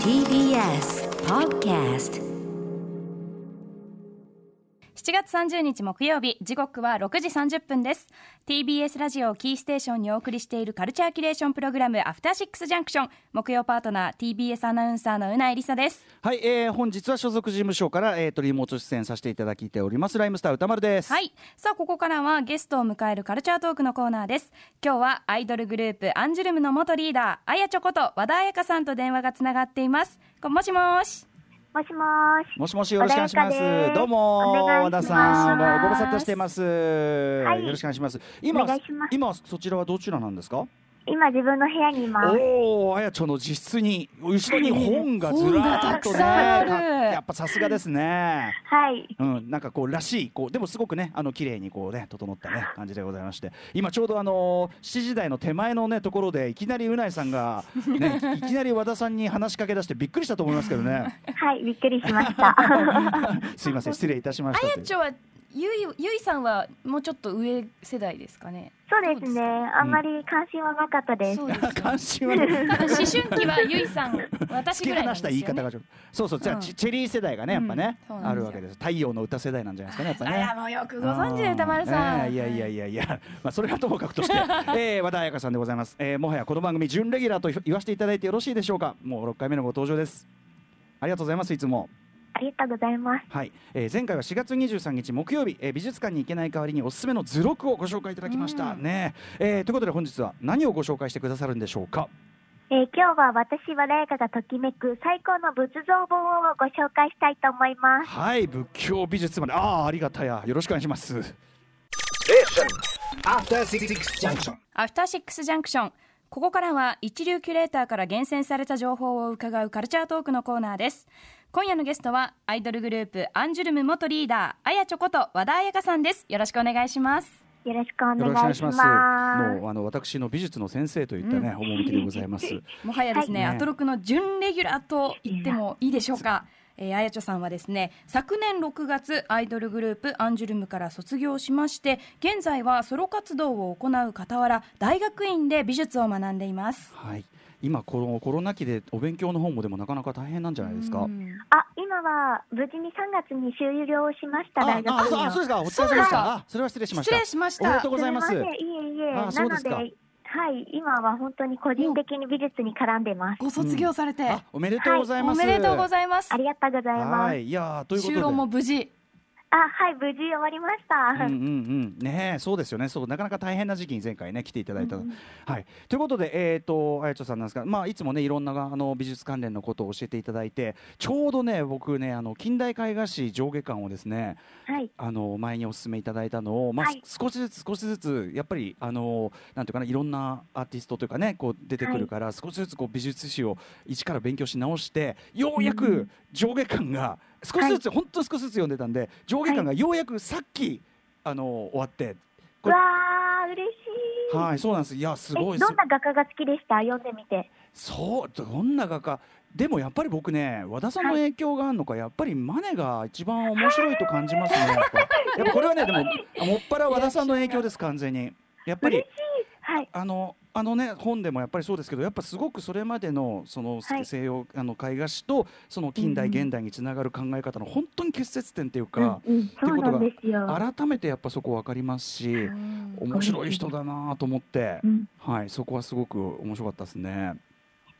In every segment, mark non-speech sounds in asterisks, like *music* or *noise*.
TBS Podcast 7月30日木曜日時刻は6時30分です。TBS ラジオをキーステーションにお送りしているカルチャーキュレーションプログラムアフターシックスジャンクション。木曜パートナー TBS アナウンサーのうないりさです。はい、えー、本日は所属事務所から、えー、とリモート出演させていただいておりますライムスター歌丸です。はい。さあここからはゲストを迎えるカルチャートークのコーナーです。今日はアイドルグループアンジュルムの元リーダーあやちょこと和田彩香さんと電話がつながっています。こもしもーしもしもーし。もしもしよろしくお願いします。どうも和田さんご無沙汰しています、い。よろしくお願いします。今今そちらはどちらなんですか？今自分の部屋にいます。おおあやちょの自室に後ろに本がずらーっとねやっぱさすがですねはい。うん、なんかこうらしいこうでもすごくねあの綺麗にこうね整ったね感じでございまして今ちょうどあの7時台の手前のねところでいきなりうないさんがねいきなり和田さんに話しかけ出してびっくりしたと思いますけどねはい、びっくりしました。すいません失礼いたしましたあやちょはゆいゆいさんはもうちょっと上世代ですかね。そうですね。あんまり関心はなかったです。そうです *laughs* 関心は思春期はゆいさん私ぐらいなん放したですよね。言い方がちょっと。そうそうじゃあ、うんチチェリー世代がねやっぱね、うんあるわけです。太陽の歌世代なんじゃないですかねやっぱね。あらもうよくご存知で歌丸さん、ねえいやいやいやいや、まあ、それはともかくとして、*laughs* えー、和田彩香さんでございます、えー、もはやこの番組準レギュラーと言わせていただいてよろしいでしょうか？もう6回目のご登場です。ありがとうございますいつもありがとうございます。はい、えー、前回は4月23日木曜日、えー、美術館に行けない代わりにおすすめの図録をご紹介いただきました、うん。ね。えーということで本日は何をご紹介してくださるんでしょうか？えー今日は私は麗華がときめく最高の仏像本をご紹介したいと思います。はい。仏教美術まで。ああありがたや。よろしくお願いします。After Six Junction. アフターシックスジャンクションここからは一流キュレーターから厳選された情報を伺うカルチャートークのコーナーです今夜のゲストはアイドルグループアンジュルム元リーダーあやちょこと和田彩香さんです。よろしくお願いします。よろしくお願願いします。もうあの私の美術の先生といったね、趣でございます。*laughs* もはやですね、はい。アトロクの準レギュラーと言ってもいいでしょうか。えー、あやちょさんはですね昨年6月アイドルグループアンジュルムから卒業しまして現在はソロ活動を行う傍ら大学院で美術を学んでいます。はい今このコロナ期でお勉強の方もでもなかなか大変なんじゃないですか？うん。あ、今は無事に3月に終了しました、あ大学ああそうですか。お疲れ様でした。あそれは失礼しました。失礼しました。おめでとうございます。すみません。いえいえ。あそうですか。なので、はい、今は本当に個人的に美術に絡んでます。ご卒業されて、あおめでとうございます、おめでとうございます。ありがとうございます。はい。いやーということで。就労も無事あ、はい、無事終わりました。うんうんうん。ねえそうですよね。そうなかなか大変な時期に前回ね来ていただいた、はい。ということでえっ、とあやちょさんなんですがまあいつもねいろんなあの美術関連のことを教えていただいてちょうどね僕ねあの近代絵画史上下巻をですねはい。あの前にお勧めいただいたのを、まあはい。少しずつ少しずつやっぱりあのなんていうかないろんなアーティストというかねこう出てくるから、少しずつこう美術史を一から勉強し直してようやく上下巻が少しずつ、本当に少しずつ読んでたんで上下巻がようやくさっきあの終わってわー、嬉しい。はいそうなんです。いやすえごいどんな画家が好きでした？読んでみて。そうどんな画家？でもやっぱり僕ね和田さんの影響があるのか、やっぱりマネが一番面白いと感じますねやっぱ。これはねでももっぱら和田さんの影響です完全に。やっぱり嬉しい。はい。あのあのね本でもやっぱりそうですけどやっぱすごくそれまでのそのはい西洋あの絵画史とその近代うんうん現代につながる考え方の本当に結節点っていうか、うんうん、そうなんですよ。改めてやっぱそこ分かりますし、面白い人だなと思ってう、ん、はいそこはすごく面白かったですね。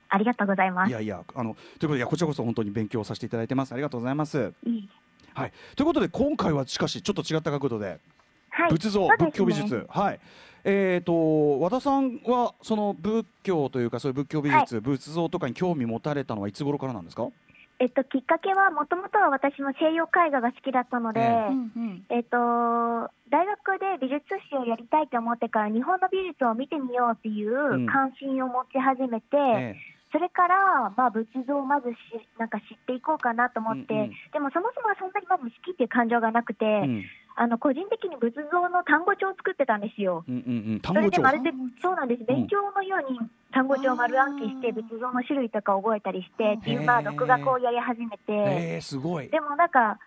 ありがとうございます。いやいやあのということでこちらこそ本当に勉強させていただいてますありがとうございます。いいはいということで今回はしかしちょっと違った角度ではい。仏像、仏教美術はい。えー、と和田さんはその仏教というかそういう仏教美術、仏像とかに興味持たれたのはいつ頃からなんですか、えっと、きっかけは、もともとは私も西洋絵画が好きだったので、ええうんうん。えっと、大学で美術史をやりたいと思ってから、日本の美術を見てみようっていう関心を持ち始めて、えそれから、まあ、仏像をまずしなんか知っていこうかなと思って、うんうん。でもそもそもはそんなにまず好きっていう感情がなくて、えうんあの個人的に仏像の単語帳を作ってたんですよ。うんうんうん。単それ語帳？でまるでそうなんです、勉強のように単語帳を丸暗記して、仏像の種類とか覚えたりしてっていう、まあ、独学をやり始めて、えー、すごい。でもなんか、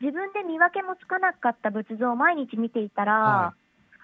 自分で見分けもつかなかった仏像を毎日見ていたら、は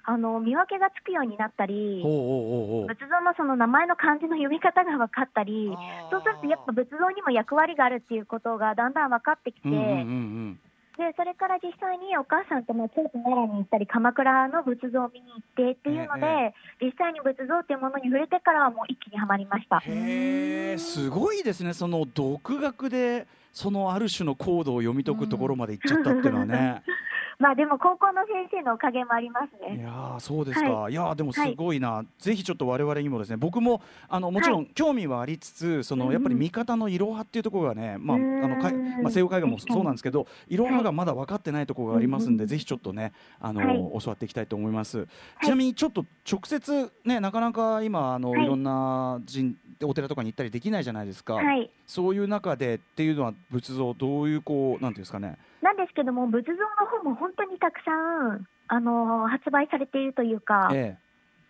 あの見分けがつくようになったり、ほうほうほう仏像のその名前の漢字の読み方が分かったり、そうするとやっぱ仏像にも役割があるっていうことがだんだん分かってきて、うんうんうんでそれから実際にお母さんとも京都奈良に行ったり、鎌倉の仏像を見に行ってっていうので、え実際に仏像っていうものに触れてからはもう一気にはまりました。うんへえすごいですねその独学でそのある種のコードを読み解くところまで行っちゃったっていうのはね。*laughs* まあでも高校の先生のおかげもありますいね。やーそうですか、、はい。やーでもすごいな、ぜひちょっと我々にもですね僕もあのもちろん興味はありつつ、そのやっぱり見方のいろはっていうところがね、まあ、あのかいまあ、西洋絵画もそうなんですけどいろはがまだ分かってないところがありますんで、ぜひちょっとねあの、はい。教わっていきたいと思います、ちなみにちょっと直接ねなかなか今あの、はい。い、ろんな神お寺とかに行ったりできないじゃないですか、はい。そういう中でっていうのは仏像どういうこうなんていうんですかね。なんですけども、仏像の本も本当にたくさん、あの発売されているというか、え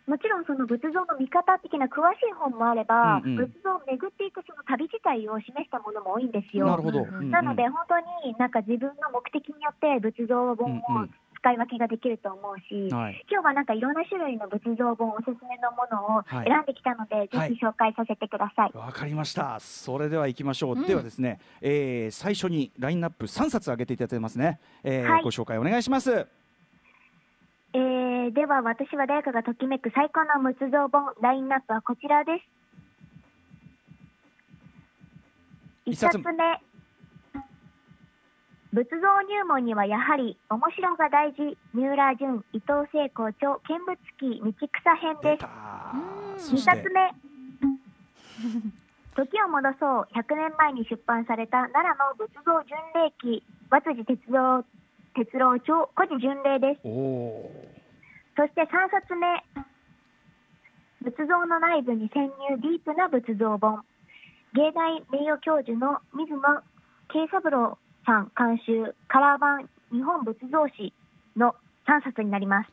もちろんその仏像の見方的な詳しい本もあれば、うんうん。仏像を巡っていくその旅自体を示したものも多いんですえなるよ。ほど、うんうん。なので、本当になんか自分の目的によって仏像本を使い分けができると思うし、はい今日はなんかいろんな種類の仏像本、おすすめのものをはい選んできたので、はいぜひ紹介させてください。わかりました。それでは行きましょう。うんではですね、えー最初にラインナップ3冊上げていただいてますね。えーはいご紹介お願いします。えー、では私は誰かがときめく最高の仏像本、ラインナップはこちらです。一冊目。仏像入門にはやはり面白が大事、三浦淳、伊藤聖子著、見物記道草編です。出たうん。そして。二冊目。*laughs* 時を戻そう、100年前に出版された奈良の仏像巡礼記、和辻哲郎、哲郎著、古事巡礼です。そして3冊目、仏像の内部に潜入ディープな仏像本、芸大名誉教授の水野慶三郎さん監修、カラー版日本仏像史の3冊になります。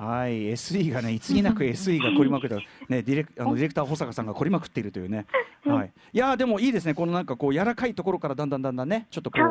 ー。はい、SE がね、いつになく SE が凝りまくって、ね、ディレクあのディレクター保坂さんが凝りまくっているというね。はい。いやーでもいいですね。このなんかこう柔らかいところからだんだんだんだんね、ちょっとこそ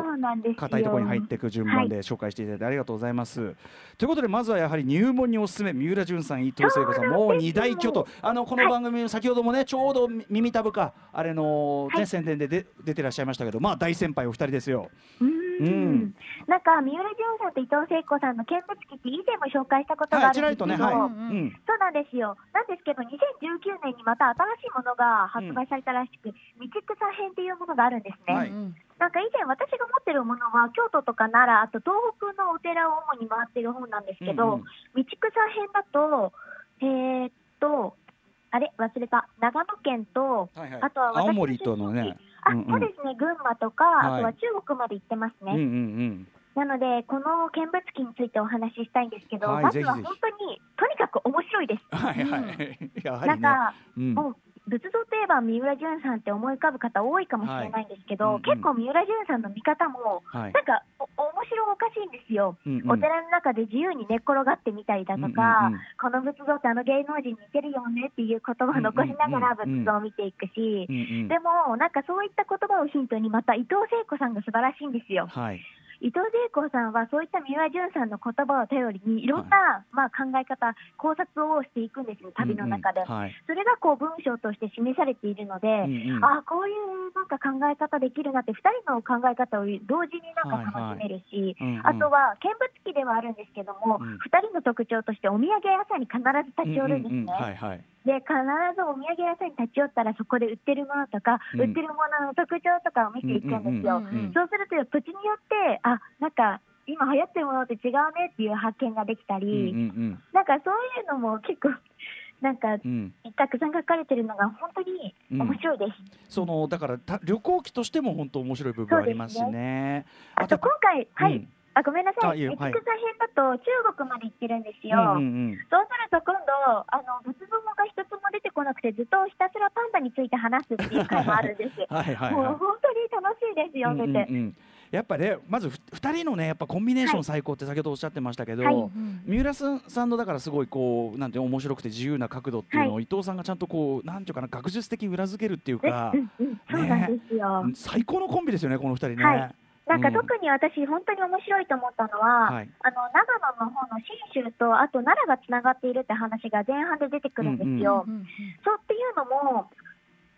う。硬いところに入っていく順番で紹介していただいてありがとうございます。ということでまずはやはり入門におすすめ三浦淳さん伊藤聖子さんもう二大巨頭あのこの番組先ほどもねちょうど耳たぶかあれの、ねはい宣伝でで出てらっしゃいましたけどまあ大先輩お二人ですよ。うーうんんなんか三浦淳さんと伊藤聖子さんの見物記って以前も紹介したことがあるんですけど、とねはい。ううんんそうなんですよ。なんですけど、2019年にまた新しいものが発売されたらしく、道草編っていうものがあるんですね。はいうんなんか以前私が持ってるものは、京都とか奈良、あと東北のお寺を主に回ってる本なんですけど、うんうん道草編だと、えーっと、あれ？忘れた。長野県と、はいはいあとは青森とのね。あ、うんうんそうですね、群馬とか、はいあとは中国まで行ってますね。うんうんうん。なので、この見物記についてお話ししたいんですけど、はいまずは本当に、とにかく面白いです。はいはい。やはりね。なんか、うんもう仏像といえば三浦淳さんって思い浮かぶ方多いかもしれないんですけど、はい。うんうん結構三浦淳さんの見方も、はい。なんかお面白おかしいんですよ、うんうん。お寺の中で自由に寝っ転がってみたりだとか、うんうんうん。この仏像ってあの芸能人に似てるよねっていう言葉を残しながらうんうんうん。仏像を見ていくし、うんうん。でも、なんかそういった言葉をヒントに、また伊藤聖子さんが素晴らしいんですよ。はい。伊藤聖子さんはそういった三浦淳さんの言葉を頼りにいろんな、まあ、考え方、考察をしていくんですよ、旅の中で。うんうんはい。それがこう文章として示されているので、うんうんああ、こういうなんか考え方できるなって、2人の考え方を同時になんか楽しめるし、はいはいうんうんあとは見物記ではあるんですけども、うん2人の特徴としてお土産屋さんに必ず立ち寄るんですね。うんうんうんはいはい。で必ずお土産屋さんに立ち寄ったらそこで売ってるものとか、うん。売ってるものの特徴とかを見ていくんですよ。うんうんうんそうすると土地によってあなんか今流行ってるものって違うねっていう発見ができたうんり、うん。なんかそういうのも結構 *laughs* なんかうん。うん。たくさん書かれてるのが本当に面白いです。そのだからた旅行記としても本当面白い部分ありますしね。あと今回、はい、うんあごめんなさい、エクサ編だと中国まで行ってるんですよ。うんうんうん。そうすると今度、あの仏なくて、ずっとひたすらパンダについて話すっていう回もあるんです。*laughs* はいはいはい。もう本当に楽しいです、読んでて。うんうんうんやっぱねまずふ二人のねやっぱコンビネーション最高って先ほどおっしゃってましたけど、はいうん三浦さんのだからすごいこうなんていうの面白くて自由な角度っていうのを、は伊藤さんがちゃんとこうなんていうかな学術的に裏付けるっていうか *laughs* うんうんそうなんですよ。最高のコンビですよねこの二人ね。はいなんかうん。特に私、本当に面白いと思ったのは、はい。あの長野の方の信州と、あと奈良がつながっているって話が前半で出てくるんですよ。うんうんそうっていうのも、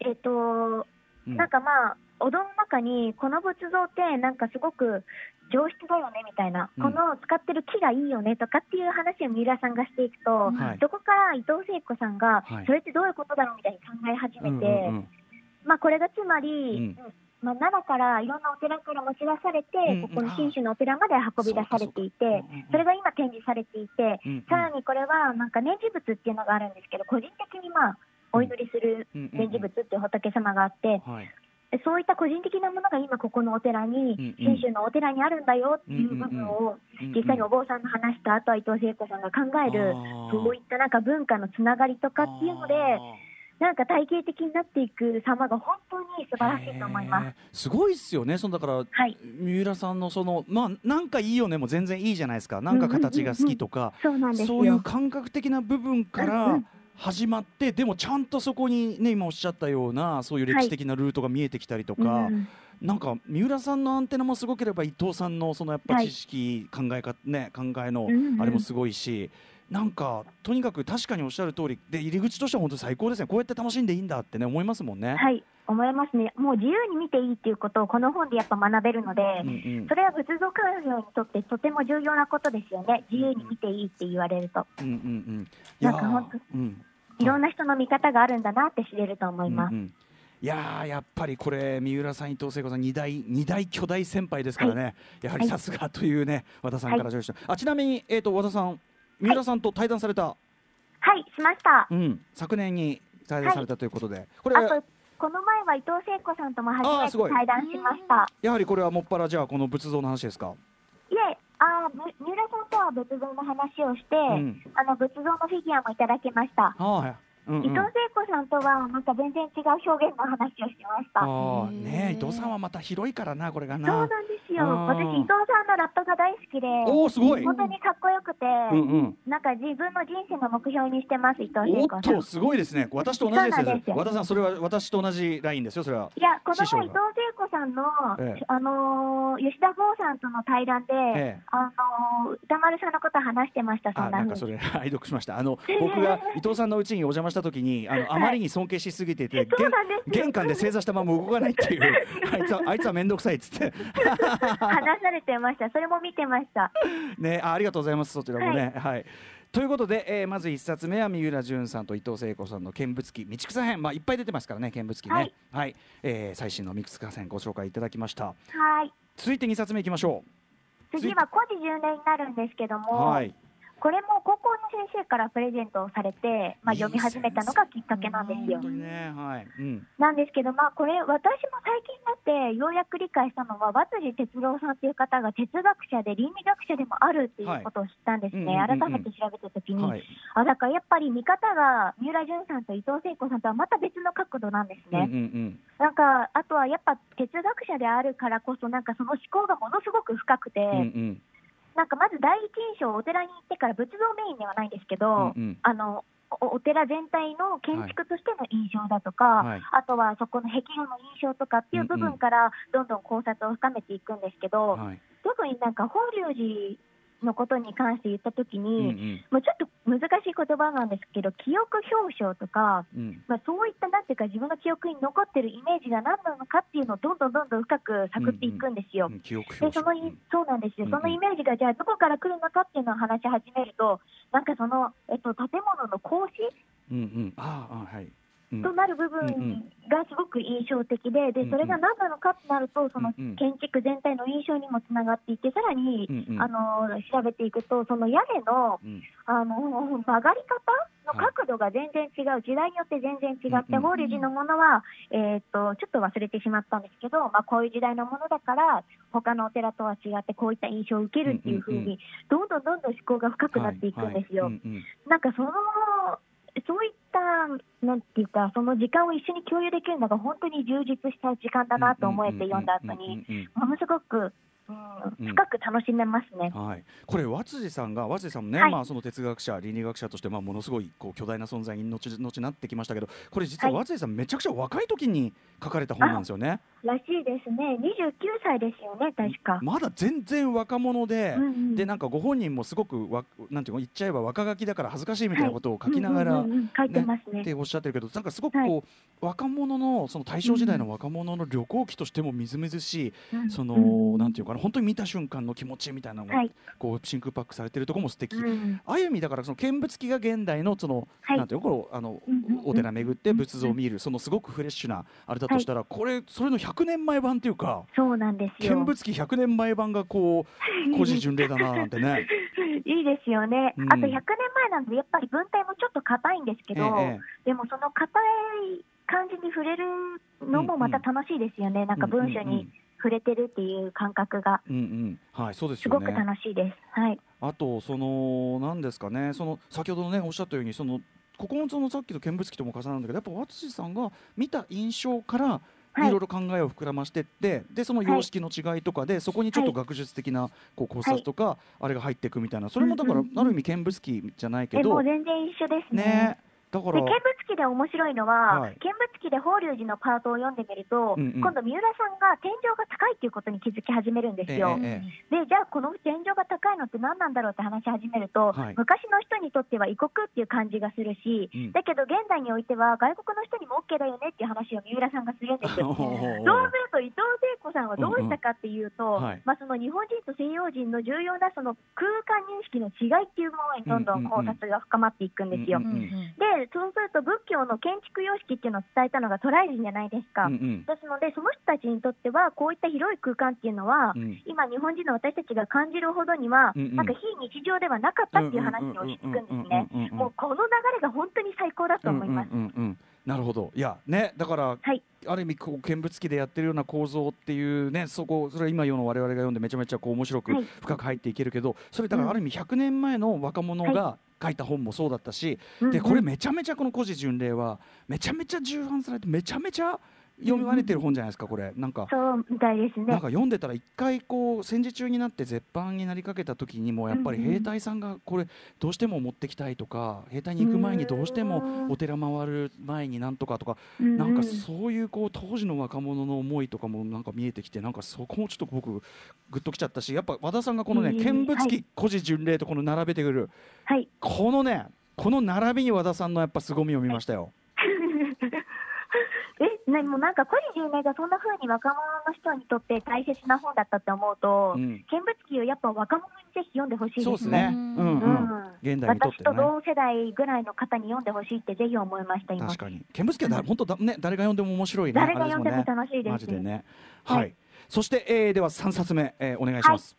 えっ、と、うん。なんかまあ、お堂の中に、この仏像って、なんかすごく上質だよねみたいな、うん。この使ってる木がいいよねとかっていう話を三浦さんがしていくと、はい。そこから伊藤聖子さんが、はい。それってどういうことだろうみたいに考え始めて、うんうんうん。まあ、これがつまり、うんまあ、奈良からいろんなお寺から持ち出されて、うんここの信州のお寺まで運び出されていて、それが今展示されていて、うんうんさらにこれはなんか念持仏っていうのがあるんですけど、個人的にまあお祈りするうんうんうん。念持仏っていう仏様があって、はい。そういった個人的なものが今ここのお寺に、うんうん。信州のお寺にあるんだよっていう部分を、うんうん実際にお坊さんの話した後は伊藤聖子さんが考える、そういったなんか文化のつながりとかっていうので、なんか体系的になっていく様が本当に素晴らしいと思います。すごいっすよね。そのだからはい、三浦さんのそのまあなんかいいよね。も全然いいじゃないですか。なんか形が好きとか、そうなんですよ。そういう感覚的な部分かうんうらん。始まって、でもちゃんとそこにね今おっしゃったようなそういう歴史的なルートが見えてきたりとか、うんなんか三浦さんのアンテナもすごければ伊藤さんのそのやっぱはい。知識、考え方ね考えのうんうん。あれもすごいし。なんかとにかく確かにおっしゃる通りで入り口としては本当に最高ですねこうやって楽しんでいいんだってね思いますもんね。はい、思いますね。もう自由に見ていいっていうことをこの本でやっぱ学べるので、うんうんそれは仏像鑑賞にとってとても重要なことですよね。自由に見ていいって言われると。うんうんうんいなんか本当うんいろんな人の見方があるんだなって知れると思います。うんうんいやーやっぱりこれ三浦さん伊藤聖子さん二大二大巨大先輩ですからね、やはりさすがというね和田さんから上司、あちなみにえっ、と和田さん三浦さんと対談された、はい、しました。うん昨年に対談されたということで、これあと、この前は伊藤聖子さんとも初めて対談しました。やはりこれはもっぱらじゃあこの仏像の話ですか？いえ、あーむ三浦さんとは仏像の話をして、うんあの仏像のフィギュアもいただきました。はい。うんうん伊藤聖子さんとはなんか全然違う表現の話をしました。ね伊藤さんはまた広いからなこれがな。そうなんですよ。私、伊藤さんのラップが大好きで、おおすごい。本当にかっこよくて、うんうん。なんか自分の人生の目標にしてます、伊藤聖子さん。とすごいですね。私と同じですよす。よ和田さんそれは私と同じラインですよそれは。いや、この前、伊藤聖子さんの、ええあのー吉田剛さんとの対談で、ええあのー歌丸さんのこと話してました、そあんな風に。なんかそれ *laughs* 拝読しました。あの *laughs* 僕が伊藤さんの家にお邪魔した時にあのあまりに尊敬しすぎてて、そうなんですよ。玄玄関で正座したまま動かないっていう。*laughs* あいつはあいつは面倒くさいっつって。話されてました。それも見てました。ねあありがとうございます。そちらもね。はい。ということで、えーまず一冊目は三浦淳さんと伊藤聖子さんの見物記道草編まあいっぱい出てますからね見物記ね。はい、えー最新の道草編ご紹介いただきました。はい。続いて二冊目いきましょ次は古事10年になるんですけどうも、はいこれも高校の先生からプレゼントをされて、まあ、いい読み始めたのがきっかけなんですよ。本当。にね。はい。うん。なんですけど、まあ、これ、私も最近になってようやく理解したのは、和辻哲郎さんという方が哲学者で倫理学者でもあるっていうことを知ったんですね、はいうんうんうん。うん改めて調べたときに、はい。あだからやっぱり見方が三浦淳さんと伊藤聖子さんとはまた別の角度なんですうんうね。ん。なんかあとはやっぱ哲学者であるからこそ、なんかその思考がものすごく深くて、うんうんうんなんかまず第一印象、お寺に行ってから仏像メインではないんですけど、うんうん。あのおお寺全体の建築としての印象だとか、はい。あとはそこの壁画の印象とかっていう部分からどんどん考察を深めていくんですけど、はい。特になんか法隆寺のことに関して言ったときに、うんうん。もうちょっと難しい言葉なんですけど、記憶表彰とか、うん。まあ、そういったなんていうか、自分の記憶に残ってるイメージが何なのかっていうのをどんどんどんどん深く探っていくんですよ。うん記憶でそのそうなんですよ、うんそのイメージがじゃあどこから来るのかっていうのを話し始めると、なんかその、えっと、建物の格子？うんうん。ああはい。うんとなる部分がすごく印象的で、でそれが何なのかってなると、その建築全体の印象にもつながっていて、さらに、あの調べていくと、その屋根のうん。あの曲がり方の角度が全然違う、時代によって全然違って、法隆寺のものは、えーっとちょっと忘れてしまったんですけど、まあ、こういう時代のものだから、他のお寺とは違って、こういった印象を受けるっていうふうに、どんどんどんどん思考が深くなっていくんですよ。なんかそのそういった、なんていうか、その時間を一緒に共有できるのが本当に充実した時間だなと思えて読んだ後に、うんうんうんものすごく、うんうん。深く楽しめますね。はい、これ和辻さんが和辻さんもね、はい。まあその哲学者倫理学者としてまあものすごいこう巨大な存在に後々なってきましたけどこれ実ははい。和辻さんめちゃくちゃ若い時に書かれた本なんですよね。いらしいですね。29歳ですよね、確か。まだ全然若者で、うんうん。でなんかご本人もすごくわなんていうの言っちゃえば若書きだから恥ずかしいみたいなことを書きながら、書いてますね。っておっしゃってるけどなんかすごくこう、若者のその大正時代の若者の旅行記としてもみずみずしい、うんその、うんなんていうかな本当に見た瞬間の気持ちみたいなのが、はい。こう真空パックされてるところも素敵、うんあゆみだからその見物記が現代のその、はい。なんていうのあの、うんうんうん。お寺巡って仏像を見るそのすごくフレッシュなあれだとしたら、これそれの100年前版っていうかそうなんですよ。見物記100年前版がこう古事巡礼だななんてね。*laughs* いいですよね、うん。あと100年前なんで、やっぱり文体もちょっと硬いんですけど、ええでもその硬い感じに触れるのもまた楽しいですよね、なんか文章に触れてるっていう感覚が、うんうん。はいそうですすごく。楽しいです。はい、あとそのなんですかね。その先ほどねおっしゃったようにそのここもそのさっきの見物記とも重なるんだけどやっぱ淳さんが見た印象からはい。いろいろ考えを膨らましてって、でその様式の違いとかで、そこにちょっと学術的なこう考察とか、あれが入っていくみたいなそれもだから、ある意味見物記じゃないけど。う全然一緒ですね。ねだから。で見物記で面白いのは、はい。見物記で法隆寺のパートを読んでみると、うんうん。今度、三浦さんが天井が高いっていうことに気づき始めるんですよ。ええでじゃあ、この天井が高いのって何なんだろうって話し始めると、はい。昔の人にとっては異国っていう感じがするし、うん。だけど現代においては外国の人にも OK だよねっていう話を三浦さんがするんですよ。*laughs* そうすると伊藤聖子さんはどうしたかっていうと、うん。うんはい。まあ、その日本人と西洋人の重要なその空間認識の違いっていうものにどんどん考察が深まっていくんですよ。うんうんでそうすると仏教の建築様式っていうのを伝えたのが渡来人じゃないですか。うんうん。ですので、その人たちにとっては、こういった広い空間っていうのは、うん。今、日本人の私たちが感じるほどには、うんうん。なんか非日常ではなかったっていう話を聞くんですね。もうこの流れが本当に最高だと思います。うんうんうんうん。なるほど。いやねだからはい、ある意味こう見物記でやってるような構造っていうねそこそれは今世の我々が読んでめちゃめちゃこう面白くはい。深く入っていけるけどそれだからある意味100年前の若者が書いた本もそうだったしでこれめちゃめちゃこの「古事巡礼」はめちゃめちゃ重版されてめちゃめちゃ読まれてる本じゃないですかこれなんか。そうみたいですねなんか。読んでたら一回こう戦時中になって絶版になりかけた時にもやっぱり兵隊さんがこれどうしても持ってきたいとか兵隊に行く前にどうしてもお寺回る前になんとかとかうんなんかそういうこう当時の若者の思いとかもなんか見えてきてなんかそこもちょっと僕グッときちゃったしやっぱ和田さんがこのねうん見物記はい古事巡礼とこの並べてくるはい。このねこの並びに和田さんのやっぱ凄みを見ましたよ。え、ね、もうなんか、古事10年がそんな風に若者の人にとって大切な本だったって思うと、うん見物記をやっぱ若者にぜひ読んでほしいそうですすね。私と同世代ぐらいの方に読んでほしいってぜひ思いました、今確。かに見物記はだ本当だね誰が読んでも面白いね。誰が読んでも楽しいです。マジでね。はいはい。そして、えー、では三冊目、えー、お願いします。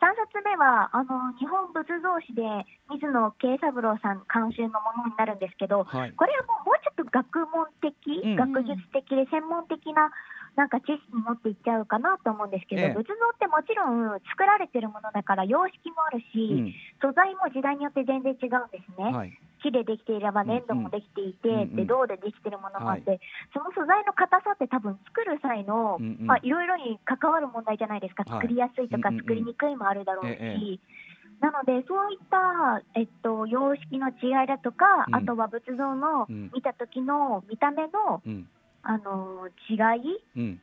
3冊目は、あの、日本仏像史で水野慶三郎さん監修のものになるんですけど、はい。これはもうもうちょっと学問的、うん学術的で専門的ななんか知識持っていっちゃうかなと思うんですけど、ええ仏像ってもちろん作られてるものだから様式もあるうし、ん。素材も時代によって全然違うんですね。はい。木でできていれば粘土もできていて、うんうん。で銅でできてるものもあって、その素材の硬さって多分作る際の、うんうん。まあ、いろいろに関わる問題じゃないですか、はい。作りやすいとかうんうんうん。作りにくいもあるだろうし、ええなので、そういった、えっと、様式の違いだとか、うん。あとは仏像のうん。見た時の見た目の、うん。あの違い、うん。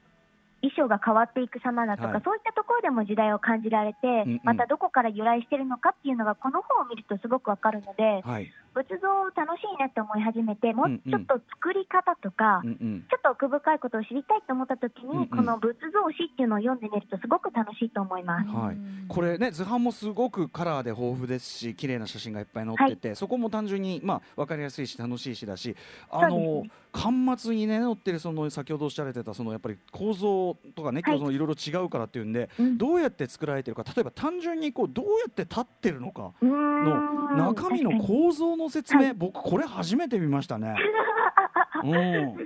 衣装が変わっていく様だとか、はい。そういったところでも時代を感じられて、んうん。またどこから由来してるのかっていうのが、この本を見るとすごくわかるので、はい。仏像楽しいなって思い始めて、もうちょっと作り方とか、うんうん。ちょっと奥深いことを知りたいと思った時に、うんうん。この仏像史っていうのを読んでみると、すごく楽しいと思います。はい、これね図版もすごくカラーで豊富ですし綺麗な写真がいっぱい載ってて、そこも単純にまあ分かりやすいし楽しいしだしあの、ですね。巻末にね載ってるその先ほどおっしゃられてたそのやっぱり構造とかねはい。構造いろいろ違うからっていうんで、うん。どうやって作られてるか例えば単純にこうどうやって立ってるのかのん。中身の構造の説明、はい僕これ初めて見ましたね。*laughs* うん、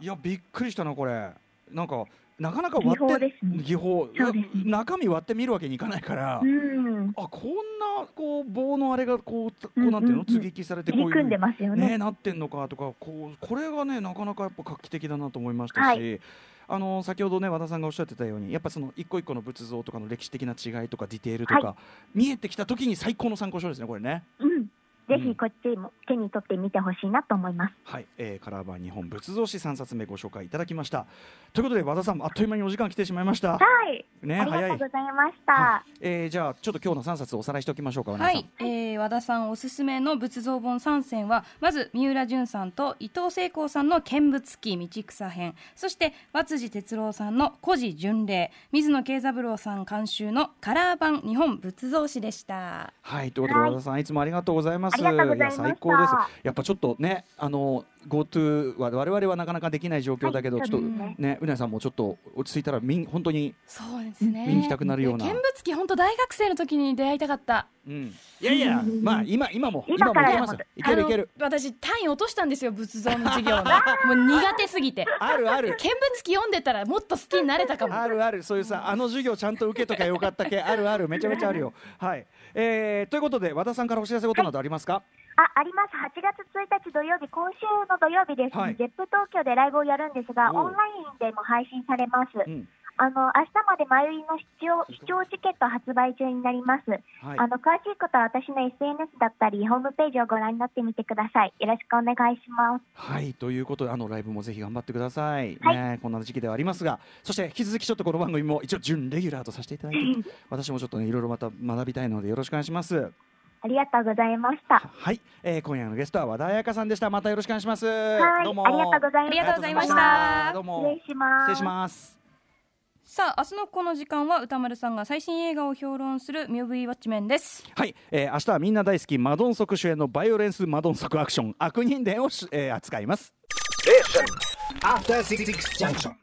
いやびっくりしたなこれ。なんかなかなか割って技法ですね。中身割って見るわけにいかないから、うん。あこんなこう棒のあれがこうこうなんていうの、うん接ぎ木されてこういうね。ねなってんのかとかこうこれがねなかなかやっぱ画期的だなと思いましたし、はい。あの先ほどね和田さんがおっしゃってたようにやっぱその一個一個の仏像とかの歴史的な違いとかディテールとか、は見えてきた時に最高の参考書ですねこれね。うん、ぜひこっちも手に取ってみてほしいなと思います。はい、えー、カラー版日本仏像史3冊目ご紹介いただきました。ということで和田さんあっという間にお時間来てしまいました。はい、ねありがとうございました。はい。えー、じゃあちょっと今日の3冊おさらいしておきましょうか和田さん。はい、えー和田さんおすすめの仏像本3選はまず三浦淳さんと伊藤聖光さんの見物記道草編。そして和辻哲郎さんの古事巡礼。水野慶三郎さん監修のカラー版日本仏像史でした。はい、ということで、はい。和田さん、いつもありがとうございます。いや、最高です。やっぱちょっとね、あの、GoTo は我々はなかなかできない状況だけど、はいちょっとね、うなさんもちょっと落ち着いたら、みん、本当に。そうですね。見に行きたくなるような。見物記本当大学生の時に出会いたかった。うん、いやいや、まあ、今、今も、今今もいけますよ。いけるいける。私単位落としたんですよ仏像の授業の。*laughs* もう苦手すぎて。あるある。見物記読んでたらもっと好きになれたかも。あるある、そういうさ、あの授業ちゃんと受けとかよかったけ、あるある、めちゃめちゃあるよ。はい、えー、ということで、和田さんからお知らせことなどありますか？あ、あります。8月1日土曜日、今週の土曜日ですね、はいゼップ東京でライブをやるんですが、オンラインでも配信されます。うん、あの、明日まで前売りの視聴視聴チケット発売中になります。はい。あの、詳しいことは私の SNS だったり、ホームページをご覧になってみてください。よろしくお願いします。はい。ということであのライブもぜひ頑張ってください、はい。ね、こんな時期ではありますがそして引き続きちょっとこの番組も一応準レギュラーとさせていただいて私もちょっとねいろいろまた学びたいのでよろしくお願いします。ありがとうございました。はい、えー、今夜のゲストは和田彩香さんでした。またよろしくお願いします。はい、どうも。ありがとうございました。ありがとうございました。どうも。失礼します。失礼しますさあ明日のこの時間は歌丸さんが最新映画を評論するミュービーウォッチメンです。はい、えー、明日はみんな大好きマドンソク主演のバイオレンスマドンソクアクション悪人伝をし、えー、扱います。After Six Junction.